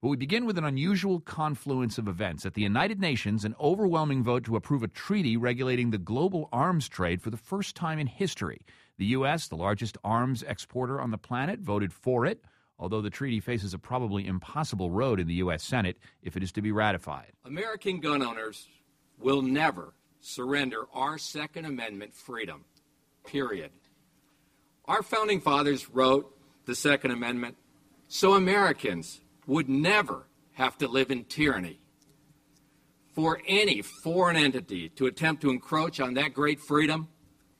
But we begin with an unusual confluence of events. At the United Nations, an overwhelming vote to approve a treaty regulating the global arms trade for the first time in history. The U.S., the largest arms exporter on the planet, voted for it, although the treaty faces a probably impossible road in the U.S. Senate if it is to be ratified. American gun owners will never surrender our Second Amendment freedom, period. Our founding fathers wrote the Second Amendment so Americans would never have to live in tyranny. For any foreign entity to attempt to encroach on that great freedom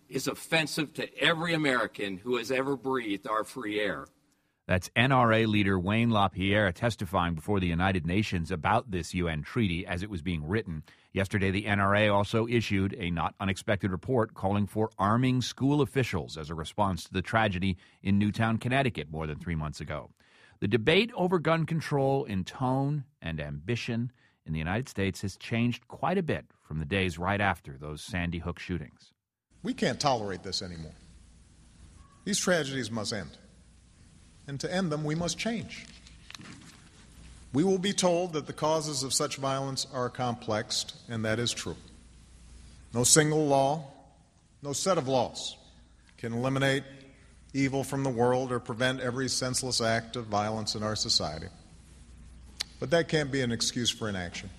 is offensive to every American who has ever breathed our free air. That's NRA leader Wayne LaPierre testifying before the United Nations about this UN treaty as it was being written. Yesterday, the NRA also issued a not unexpected report calling for arming school officials as a response to the tragedy in Newtown, Connecticut, more than three months ago. The debate over gun control in tone and ambition in the United States has changed quite a bit from the days right after those Sandy Hook shootings. We can't tolerate this anymore. These tragedies must end. And to end them, we must change. We will be told that the causes of such violence are complex, and that is true. No single law, no set of laws can eliminate evil from the world or prevent every senseless act of violence in our society. But that can't be an excuse for inaction.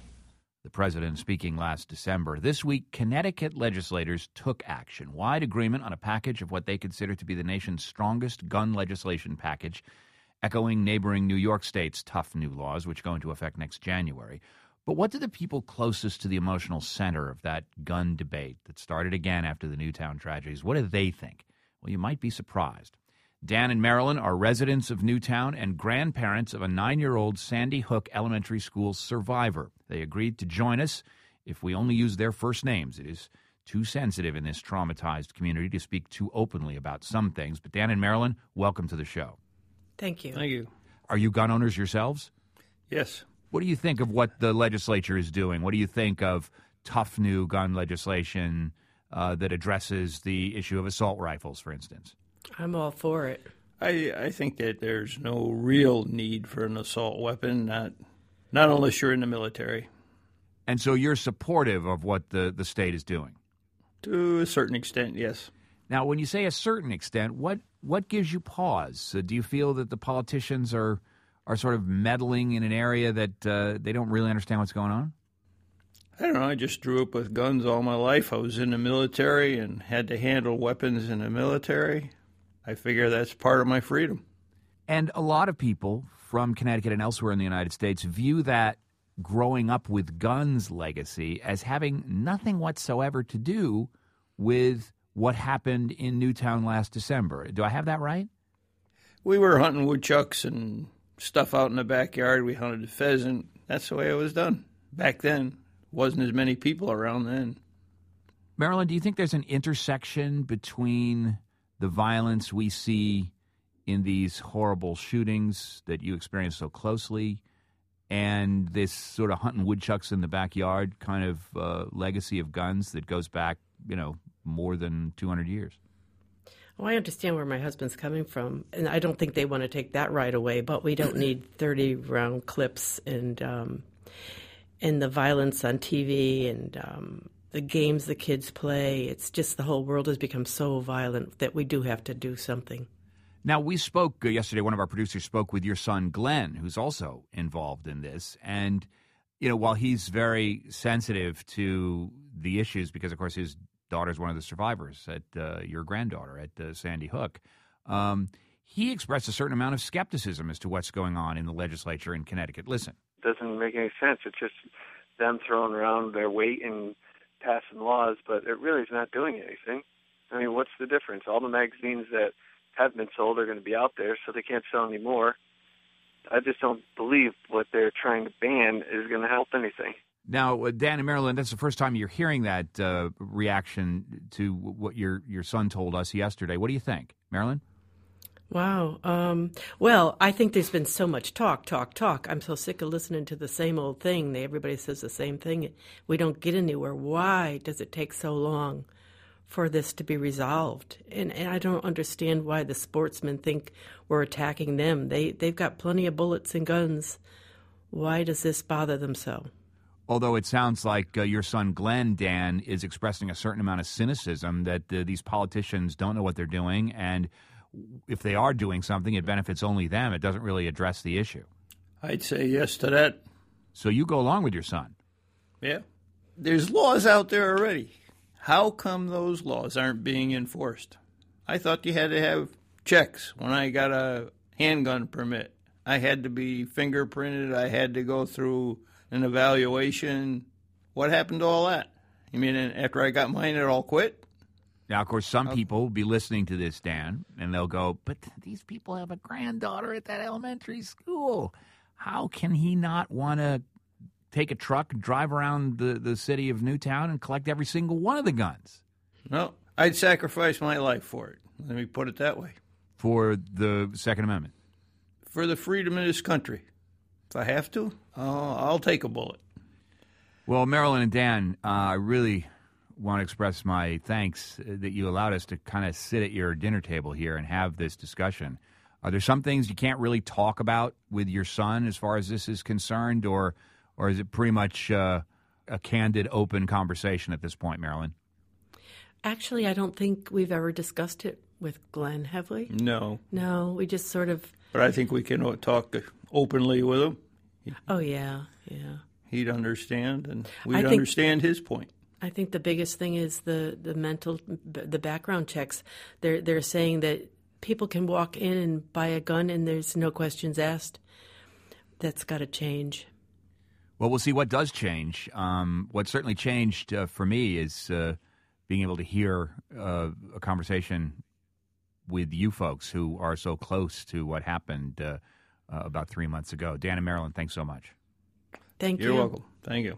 The president speaking last December. This week, Connecticut legislators took action. Wide agreement on a package of what they consider to be the nation's strongest gun legislation package, echoing neighboring New York State's tough new laws, which go into effect next January. But what do the people closest to the emotional center of that gun debate that started again after the Newtown tragedies, what do they think? Well, you might be surprised. Dan and Marilyn are residents of Newtown and grandparents of a nine year old Sandy Hook Elementary School survivor. They agreed to join us if we only use their first names. It is too sensitive in this traumatized community to speak too openly about some things. But Dan and Marilyn, welcome to the show. Thank you. Thank you. Are you gun owners yourselves? Yes. What do you think of what the legislature is doing? What do you think of tough new gun legislation uh, that addresses the issue of assault rifles, for instance? I'm all for it. I, I think that there's no real need for an assault weapon, not not unless you're in the military. And so you're supportive of what the, the state is doing? To a certain extent, yes. Now, when you say a certain extent, what what gives you pause? Uh, do you feel that the politicians are are sort of meddling in an area that uh, they don't really understand what's going on? I don't know. I just grew up with guns all my life. I was in the military and had to handle weapons in the military. I figure that's part of my freedom. And a lot of people from Connecticut and elsewhere in the United States view that growing up with guns legacy as having nothing whatsoever to do with what happened in Newtown last December. Do I have that right? We were hunting woodchucks and stuff out in the backyard. We hunted a pheasant. That's the way it was done back then wasn't as many people around then. Marilyn, do you think there's an intersection between the violence we see in these horrible shootings that you experience so closely and this sort of hunting woodchucks in the backyard kind of uh, legacy of guns that goes back, you know, more than 200 years? Well, I understand where my husband's coming from, and I don't think they want to take that right away. But we don't need thirty round clips and um, and the violence on TV and um, the games the kids play. It's just the whole world has become so violent that we do have to do something. Now, we spoke uh, yesterday, one of our producers spoke with your son, Glenn, who's also involved in this. And, you know, while he's very sensitive to the issues, because, of course, his daughter's one of the survivors at uh, your granddaughter at uh, Sandy Hook, um, he expressed a certain amount of skepticism as to what's going on in the legislature in Connecticut. Listen doesn't make any sense. It's just them throwing around their weight and passing laws, but it really is not doing anything. I mean, what's the difference? All the magazines that have been sold are going to be out there, so they can't sell any more. I just don't believe what they're trying to ban is going to help anything. Now, uh, Dan and Marilyn, that's the first time you're hearing that uh, reaction to what your your son told us yesterday. What do you think, Marilyn? Wow. Um, well, I think there's been so much talk, talk, talk. I'm so sick of listening to the same old thing. Everybody says the same thing. We don't get anywhere. Why does it take so long for this to be resolved? And, and I don't understand why the sportsmen think we're attacking them. They they've got plenty of bullets and guns. why does this bother them so? Although it sounds like uh, your son Glenn, Dan, is expressing a certain amount of cynicism that uh, these politicians don't know what they're doing, and if they are doing something, it benefits only them. It doesn't really address the issue. I'd say yes to that. So you go along with your son. Yeah. There's laws out there already. How come those laws aren't being enforced? I thought you had to have checks when I got a handgun permit. I had to be fingerprinted. I had to go through an evaluation. What happened to all that? You mean after I got mine, it all quit? Now, of course, some people will be listening to this, Dan, and they'll go, but these people have a granddaughter at that elementary school. How can he not want to take a truck, drive around the, the city of Newtown, and collect every single one of the guns? No, I'd sacrifice my life for it. Let me put it that way. For the Second Amendment? For the freedom of this country. If I have to, uh, I'll take a bullet. Well, Marilyn and Dan, uh, I really want to express my thanks uh, that you allowed us to kind of sit at your dinner table here and have this discussion. Are there some things you can't really talk about with your son as far as this is concerned, or or is it pretty much uh, a candid, open conversation at this point, Marilyn? Actually, I don't think we've ever discussed it with Glenn, have we? No. No, we just sort of. But I think we can uh, talk uh, openly with him. Oh yeah, yeah. He'd understand, and we'd think, understand his point. I think the biggest thing is the the mental, the background checks. They're they're saying that people can walk in and buy a gun and there's no questions asked. That's got to change. Well, we'll see what does change. Um, what certainly changed uh, for me is uh, being able to hear uh, a conversation with you folks who are so close to what happened uh, uh, about three months ago. Dan and Marilyn, thanks so much. Thank You're you. You're welcome. Thank you.